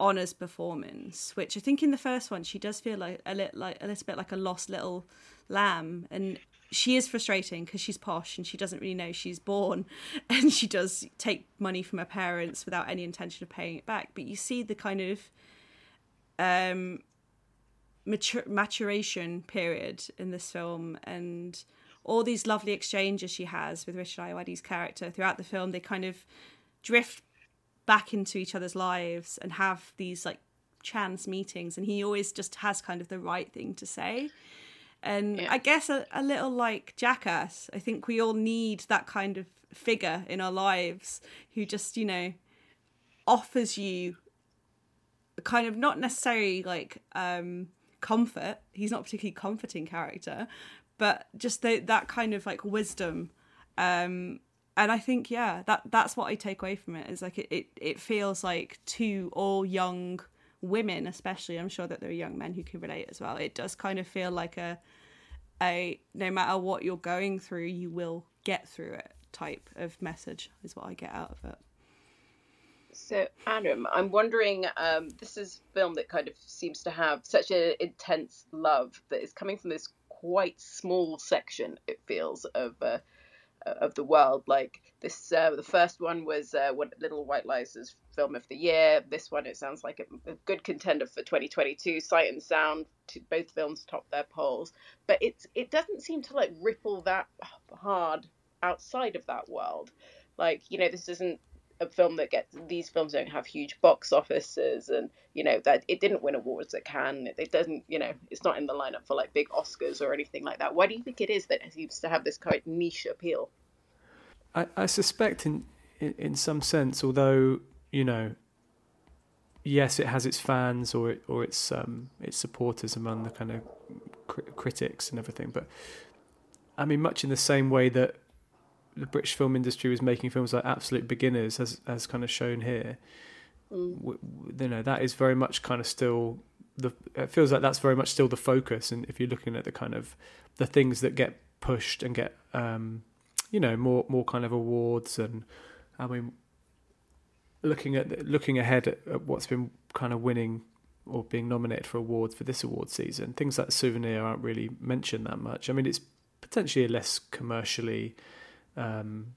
Honor's performance, which I think in the first one she does feel like a little like a little bit like a lost little lamb, and she is frustrating because she's posh and she doesn't really know she's born, and she does take money from her parents without any intention of paying it back. But you see the kind of um mature, maturation period in this film and all these lovely exchanges she has with Richard Ayoade's character throughout the film. They kind of drift back into each other's lives and have these like chance meetings and he always just has kind of the right thing to say. And yeah. i guess a, a little like jackass. I think we all need that kind of figure in our lives who just you know offers you kind of not necessarily like um comfort. He's not particularly comforting character but just the, that kind of like wisdom um and I think yeah, that that's what I take away from it is like it, it, it feels like to all young women, especially. I'm sure that there are young men who can relate as well. It does kind of feel like a a no matter what you're going through, you will get through it type of message is what I get out of it. So, Adam, I'm wondering. Um, this is film that kind of seems to have such an intense love that is coming from this quite small section. It feels of uh, of the world. Like this, uh, the first one was uh, what Little White Lies film of the year. This one, it sounds like a, a good contender for 2022. Sight and Sound, to, both films top their polls, but it's it doesn't seem to like ripple that hard outside of that world. Like you know, this isn't a film that gets these films don't have huge box offices and you know that it didn't win awards at Cannes. It doesn't you know it's not in the lineup for like big Oscars or anything like that. Why do you think it is that it seems to have this kind of niche appeal? I, I suspect in, in in some sense although you know yes it has its fans or it, or its um its supporters among the kind of cr- critics and everything but I mean much in the same way that the British film industry was making films like Absolute Beginners, as as kind of shown here. Mm. W- you know that is very much kind of still the. It feels like that's very much still the focus, and if you're looking at the kind of the things that get pushed and get, um, you know, more more kind of awards, and I mean, looking at looking ahead at, at what's been kind of winning or being nominated for awards for this award season, things like Souvenir aren't really mentioned that much. I mean, it's potentially a less commercially um,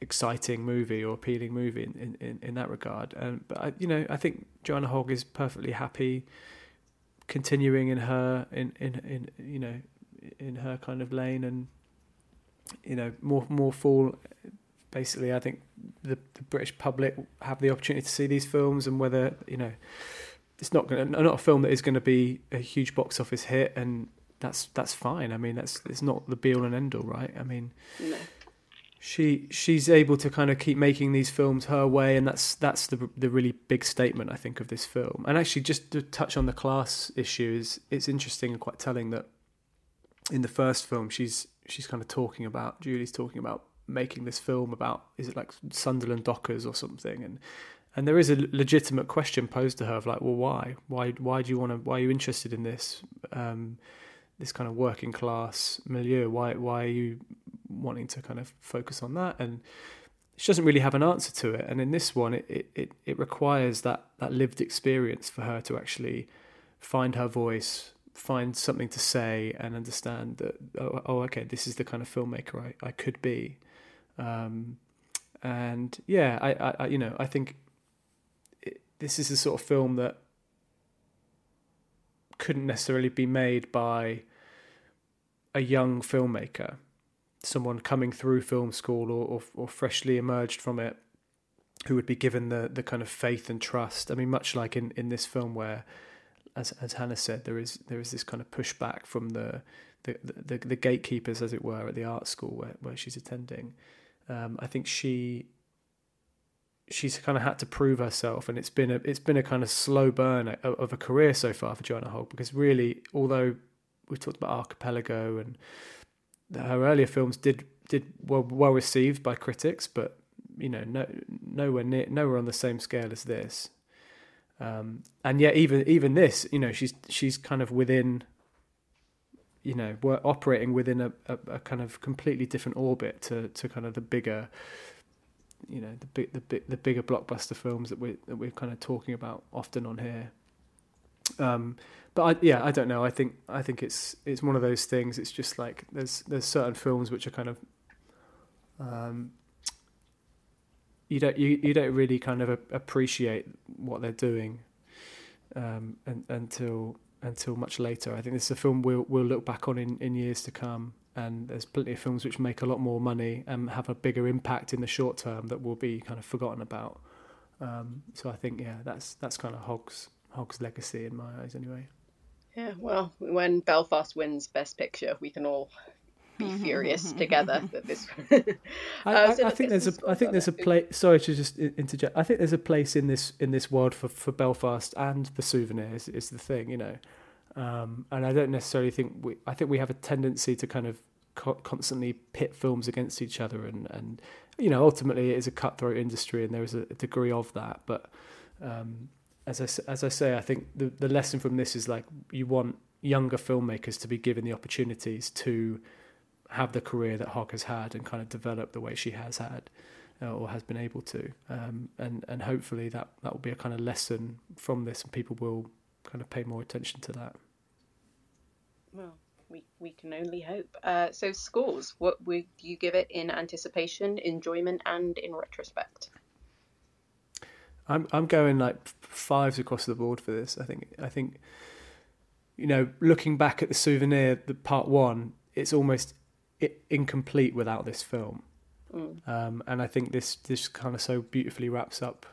exciting movie or appealing movie in, in, in that regard. Um, but I, you know, I think Joanna Hogg is perfectly happy continuing in her in, in, in you know in her kind of lane and you know more more full basically I think the, the British public have the opportunity to see these films and whether you know it's not going not a film that is going to be a huge box office hit and that's that's fine. I mean, that's it's not the be all and end all, right? I mean, no. she she's able to kind of keep making these films her way, and that's that's the the really big statement I think of this film. And actually, just to touch on the class issue is it's interesting and quite telling that in the first film she's she's kind of talking about Julie's talking about making this film about is it like Sunderland Dockers or something and and there is a legitimate question posed to her of like well why why why do you want to why are you interested in this um, this kind of working class milieu. Why why are you wanting to kind of focus on that? And she doesn't really have an answer to it. And in this one, it it, it requires that that lived experience for her to actually find her voice, find something to say, and understand that oh, oh okay, this is the kind of filmmaker I, I could be. Um, and yeah, I, I, I you know I think it, this is the sort of film that couldn't necessarily be made by a young filmmaker, someone coming through film school or, or, or freshly emerged from it, who would be given the the kind of faith and trust. I mean, much like in, in this film where, as as Hannah said, there is there is this kind of pushback from the the, the, the gatekeepers, as it were, at the art school where, where she's attending. Um, I think she she's kind of had to prove herself, and it's been a it's been a kind of slow burn of, a career so far for Joanna Hogg because really, although we talked about Archipelago and her earlier films did did well, well received by critics, but you know, no nowhere near nowhere on the same scale as this. Um, and yet, even even this, you know, she's she's kind of within, you know, we're operating within a, a, a kind of completely different orbit to to kind of the bigger, you know, the big the big the bigger blockbuster films that we that we're kind of talking about often on here. Um, but I, yeah, I don't know. I think I think it's it's one of those things. It's just like there's there's certain films which are kind of um, you don't you, you don't really kind of appreciate what they're doing um, and, until until much later. I think this is a film we'll we'll look back on in, in years to come. And there's plenty of films which make a lot more money and have a bigger impact in the short term that will be kind of forgotten about. Um, so I think yeah, that's that's kind of Hogg's Hogg's legacy in my eyes, anyway. Yeah, well, when Belfast wins Best Picture, we can all be furious together that this. uh, I, so I think there's a I think there's a place. Sorry to just interject. I think there's a place in this in this world for, for Belfast and the souvenirs is the thing, you know. Um, and I don't necessarily think we. I think we have a tendency to kind of co- constantly pit films against each other, and and you know ultimately it is a cutthroat industry, and there is a, a degree of that, but. Um, as I, as I say, I think the, the lesson from this is like you want younger filmmakers to be given the opportunities to have the career that Hogg has had and kind of develop the way she has had uh, or has been able to. Um, and, and hopefully that, that will be a kind of lesson from this and people will kind of pay more attention to that. Well, we, we can only hope. Uh, so scores, what would you give it in anticipation, enjoyment and in retrospect? I'm I'm going like fives across the board for this. I think I think you know looking back at the souvenir, the part one, it's almost incomplete without this film. Mm. Um, and I think this this kind of so beautifully wraps up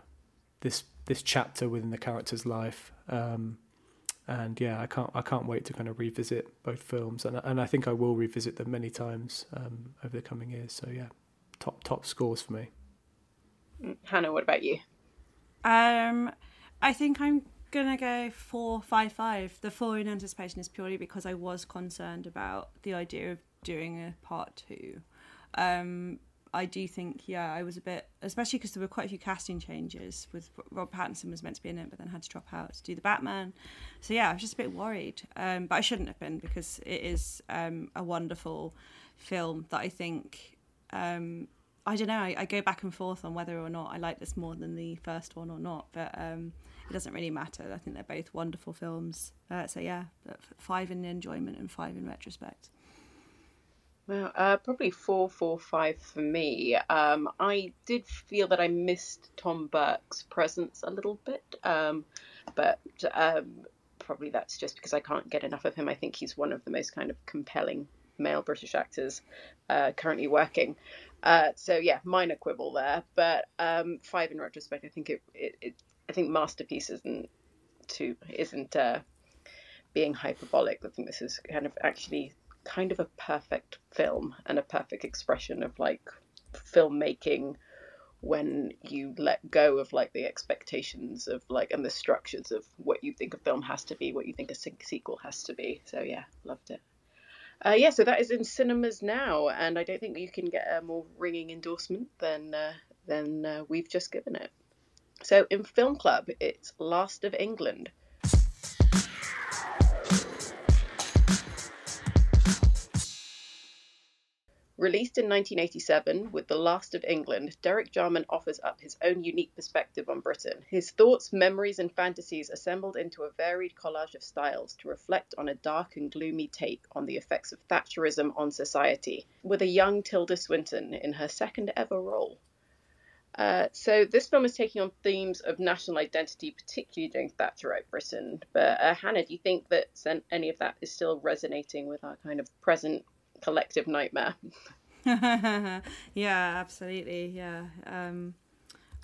this this chapter within the character's life. Um, and yeah, I can't I can't wait to kind of revisit both films, and and I think I will revisit them many times um, over the coming years. So yeah, top top scores for me. Mm. Hannah, what about you? Um, I think I'm gonna go four five five. The four in anticipation is purely because I was concerned about the idea of doing a part two. Um, I do think, yeah, I was a bit, especially because there were quite a few casting changes. With Rob Pattinson was meant to be in it, but then had to drop out to do the Batman. So yeah, I was just a bit worried, um, but I shouldn't have been because it is um, a wonderful film that I think um, I don't know. I, I, go back and forth on whether or not I like this more than the first one or not, but um, it doesn't really matter. I think they're both wonderful films. Uh, so yeah, five in enjoyment and five in retrospect. Well, uh, probably four, four, five for me. Um, I did feel that I missed Tom Burke's presence a little bit, um, but um, probably that's just because I can't get enough of him. I think he's one of the most kind of compelling male British actors uh, currently working. Uh, so yeah, minor quibble there, but um, five in retrospect, I think it, it, it I think masterpiece isn't too isn't uh, being hyperbolic. I think this is kind of actually kind of a perfect film and a perfect expression of like filmmaking when you let go of like the expectations of like and the structures of what you think a film has to be, what you think a sequel has to be. So yeah, loved it. Uh, yeah, so that is in cinemas now, and I don't think you can get a more ringing endorsement than uh, than uh, we've just given it. So in Film Club, it's Last of England, Released in 1987 with The Last of England, Derek Jarman offers up his own unique perspective on Britain. His thoughts, memories, and fantasies assembled into a varied collage of styles to reflect on a dark and gloomy take on the effects of Thatcherism on society, with a young Tilda Swinton in her second ever role. Uh, so this film is taking on themes of national identity, particularly during Thatcherite Britain. But uh, Hannah, do you think that any of that is still resonating with our kind of present collective nightmare? yeah, absolutely. Yeah, um,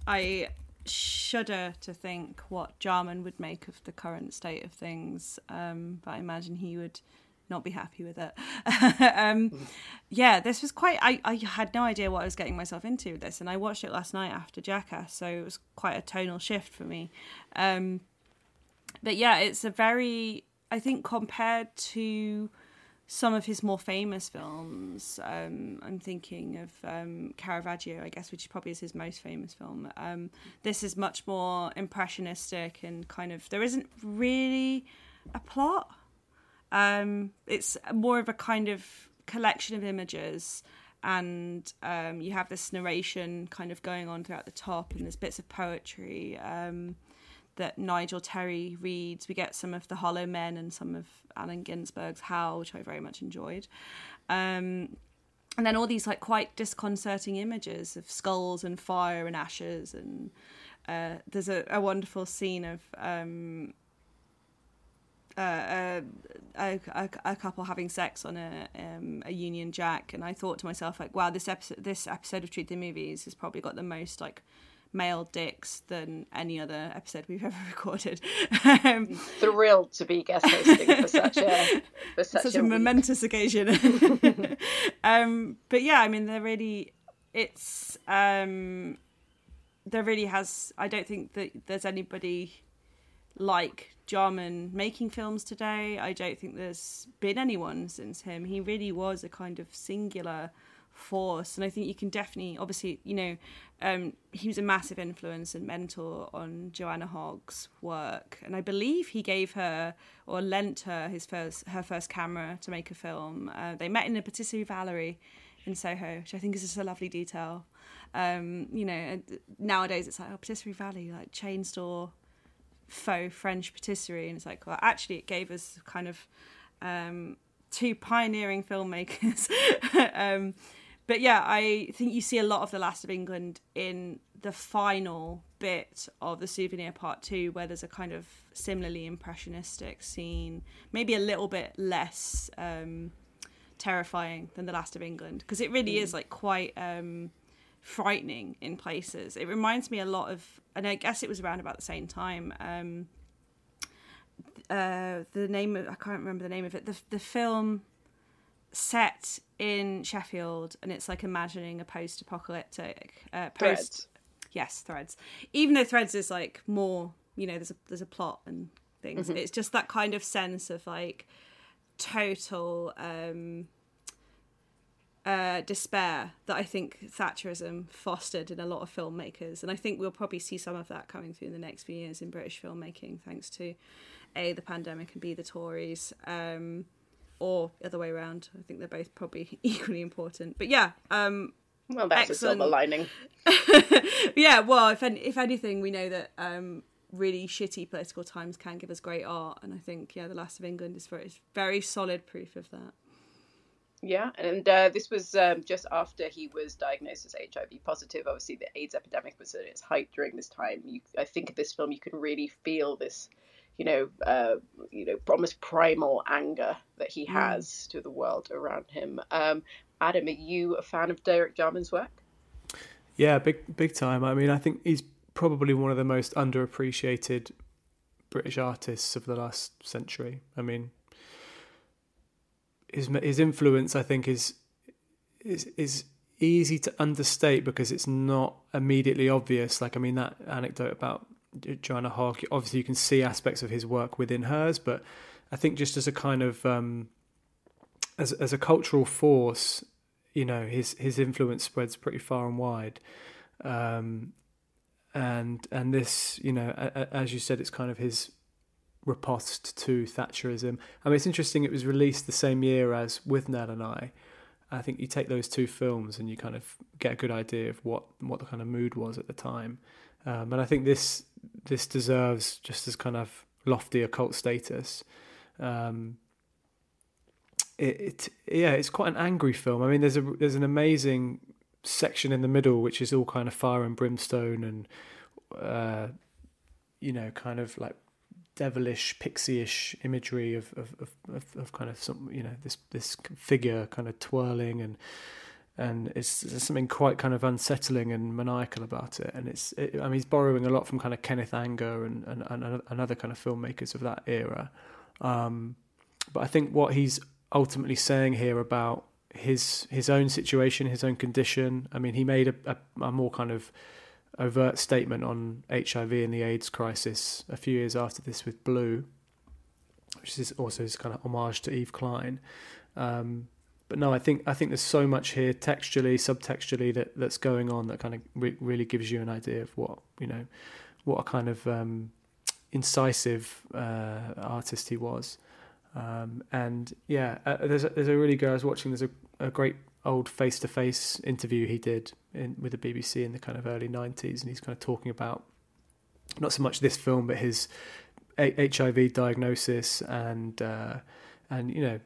I shudder to think what Jarman would make of the current state of things. Um, but I imagine he would not be happy with it. um, yeah, this was quite. I, I had no idea what I was getting myself into with this, and I watched it last night after Jackass, so it was quite a tonal shift for me. Um, but yeah, it's a very. I think compared to some of his more famous films, um, I'm thinking of um, Caravaggio, I guess, which probably is his most famous film. Um, this is much more impressionistic and kind of. There isn't really a plot um, it's more of a kind of collection of images, and um, you have this narration kind of going on throughout the top, and there's bits of poetry um, that Nigel Terry reads. We get some of the Hollow Men and some of Allen Ginsberg's Howl, which I very much enjoyed. Um, and then all these like quite disconcerting images of skulls and fire and ashes and uh, there's a, a, wonderful scene of um, uh, a, a, a, couple having sex on a um, a Union Jack, and I thought to myself like, wow, this episode this episode of Truth and Movies has probably got the most like male dicks than any other episode we've ever recorded. um, Thrilled to be guest hosting for such a for such, such a, a momentous occasion. um, but yeah, I mean, they're really it's um, there really has. I don't think that there's anybody like Jarman making films today. I don't think there's been anyone since him. He really was a kind of singular force, and I think you can definitely, obviously, you know, um, he was a massive influence and mentor on Joanna Hogg's work, and I believe he gave her or lent her his first her first camera to make a film. Uh, they met in a patisserie Valerie in Soho, which I think is just a lovely detail. Um, you know, nowadays it's like oh, patisserie Valerie, like chain store faux French patisserie, and it's like, well, actually, it gave us kind of um, two pioneering filmmakers. um, but yeah, I think you see a lot of the Last of England in the final bit of the Souvenir Part Two, where there's a kind of similarly impressionistic scene, maybe a little bit less um, terrifying than the Last of England, because it really mm. is like quite. Um, frightening in places. It reminds me a lot of, and I guess it was around about the same time. Um, uh, the name of I can't remember the name of it. The the film set in Sheffield, and it's like imagining a post-apocalyptic uh, post. Threads. Yes, threads. Even though threads is like more, you know, there's a there's a plot and things. Mm-hmm. It's just that kind of sense of like total um uh, despair that I think Thatcherism fostered in a lot of filmmakers, and I think we'll probably see some of that coming through in the next few years in British filmmaking, thanks to a the pandemic and b the Tories, um, or the other way around. I think they're both probably equally important. But yeah, um, well, that's excellent. a silver lining. yeah, well, if any, if anything, we know that um, really shitty political times can give us great art, and I think yeah, the Last of England is very, very solid proof of that. Yeah, and uh, this was um, just after he was diagnosed as HIV positive. Obviously, the AIDS epidemic was at its height during this time. You, I think of this film you can really feel this, you know, uh, you know, almost primal anger that he mm. has mm. to the world around him. Um, Adam, are you a fan of Derek Jarman's work? Yeah, big big time. I mean, I think he's probably one of the most underappreciated British artists of the last century. I mean, his his influence, I think, is is is easy to understate because it's not immediately obvious. Like, I mean, that anecdote about Joanna Hogg, obviously, you can see aspects of his work within hers, but I think just as a kind of um, as as a cultural force, you know, his his influence spreads pretty far and wide. Um, and and this, you know, as you said, it's kind of his riposte to Thatcherism. I mean, it's interesting. It was released the same year as Withnail and I. I think you take those two films and you kind of get a good idea of what what the kind of mood was at the time. Um, and I think this this deserves just as kind of lofty occult status. Um, it, it, yeah, it's quite an angry film. I mean, there's a there's an amazing section in the middle, which is all kind of fire and brimstone and uh, you know, kind of like devilish, pixie-ish imagery of of, of, of kind of some you know this this figure kind of twirling and and it's there's something quite kind of unsettling and maniacal about it. And it's it, I mean he's borrowing a lot from kind of Kenneth Anger and and, and, and other kind of filmmakers of that era. Um, but I think what he's ultimately saying here about his his own situation, his own condition. I mean, he made a, a, a more kind of overt statement on HIV and the AIDS crisis a few years after this with Blue, which is also his kind of homage to Yves Klein. Um, but no, I think I think there's so much here textually, subtextually that that's going on that kind of re- really gives you an idea of what you know, what a kind of um, incisive uh, artist he was. Um, and yeah, uh, there's a, there's a really good. I was watching. There's a, a great old face to face interview he did in, with the BBC in the kind of early '90s, and he's kind of talking about not so much this film, but his a- HIV diagnosis and uh, and you know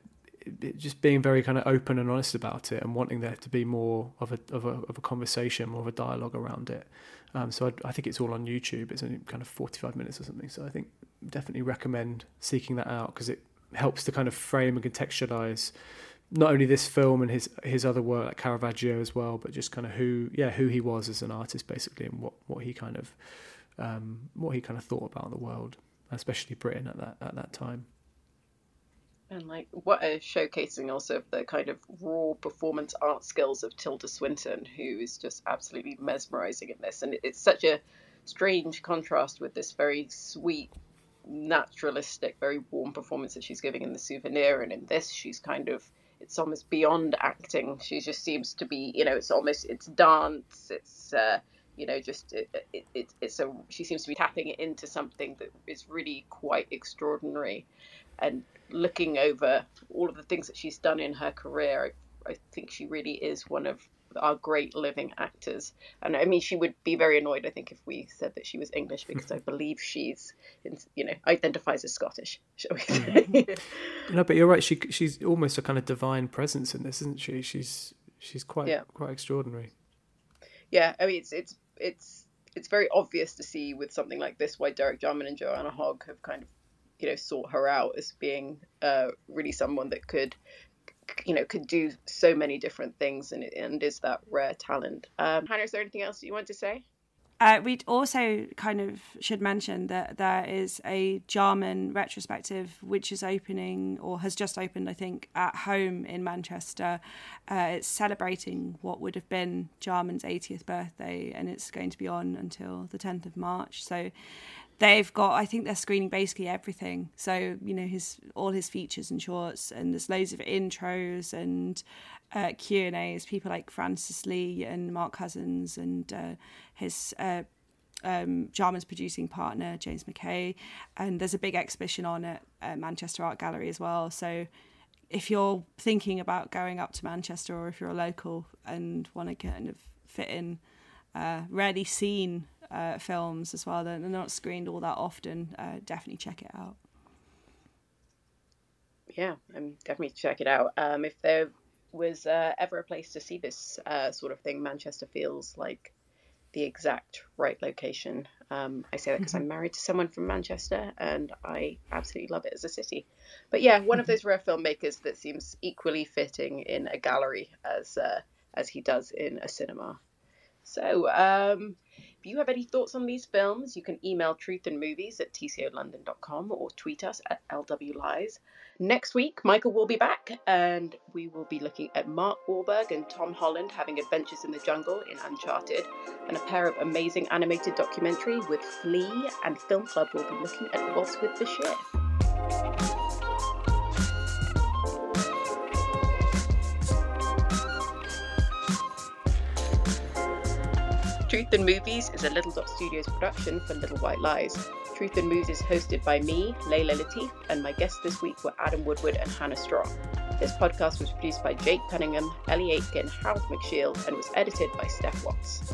just being very kind of open and honest about it and wanting there to be more of a of a of a conversation, more of a dialogue around it. Um, so I, I, think it's all on YouTube. It's only kind of forty five minutes or something. So I think definitely recommend seeking that out because it helps to kind of frame and contextualize not only this film and his his other work like Caravaggio as well, but just kind of who yeah who he was as an artist basically and what what he kind of um, what he kind of thought about the world, especially Britain at that at that time and like what a showcasing also of the kind of raw performance art skills of Tilda Swinton, who is just absolutely mesmerizing in this. And it's such a strange contrast with this very sweet, naturalistic, very warm performance that she's giving in The Souvenir. And in this, she's kind of, it's almost beyond acting. She just seems to be, you know, it's almost, it's dance, it's, uh, you know, just it, it, it, it's a, she seems to be tapping into something that is really quite extraordinary and looking over all of the things that she's done in her career, I, I think she really is one of our great living actors. And I mean, she would be very annoyed, I think, if we said that she was English because I believe she's, you know, identifies as Scottish, shall we say? Mm-hmm. no, but you're right. She she's almost a kind of divine presence in this, isn't she? She's she's quite yeah. quite extraordinary. Yeah, I mean, it's it's it's it's very obvious to see with something like this why Derek Jarman and Joanna Hogg have kind of you know sought her out as being uh, really someone that could you know could do so many different things and, and is that rare talent um, hannah is there anything else you want to say uh, we also kind of should mention that there is a Jarman retrospective which is opening or has just opened, I think, at home in Manchester. Uh, it's celebrating what would have been Jarman's 80th birthday and it's going to be on until the 10th of March. So they've got I think they're screening basically everything. So you know his all his features and shorts, and there's loads of intros and uh, Q and A's. People like Francis Lee and Mark Cousins and uh, his. Uh, um, Jarman's producing partner James Mackay, and there's a big exhibition on at Manchester Art Gallery as well. So, if you're thinking about going up to Manchester, or if you're a local and want to kind of fit in, uh, rarely seen uh, films as well. They're, they're, not screened all that often. Uh, definitely check it out. Yeah, I'm definitely check it out. Um, if there was uh, ever a place to see this uh, sort of thing, Manchester feels like the exact right location. Um, I say that because I'm mm-hmm. married to someone from Manchester and I absolutely love it as a city. But yeah, one of mm-hmm. those rare filmmakers that seems equally fitting in a gallery as uh, as he does in a cinema. So, um, if you have any thoughts on these films, you can email truthandmovies at tcolondon.com or tweet us at lwlies. Next week, Michael will be back and we will be looking at Mark Wahlberg and Tom Holland having adventures in the jungle in Uncharted, and a pair of amazing animated documentary with Flee and Film Club will be looking at Waltz with the Bashir. Truth and Movies is a Little Dot Studios production for Little White Lies. Truth and Movies is hosted by me, Leila Latif, and my guests this week were Adam Woodward and Hannah Strong. This podcast was produced by Jake Cunningham, Ellie Aitken, Harold McShield, and was edited by Steph Watts.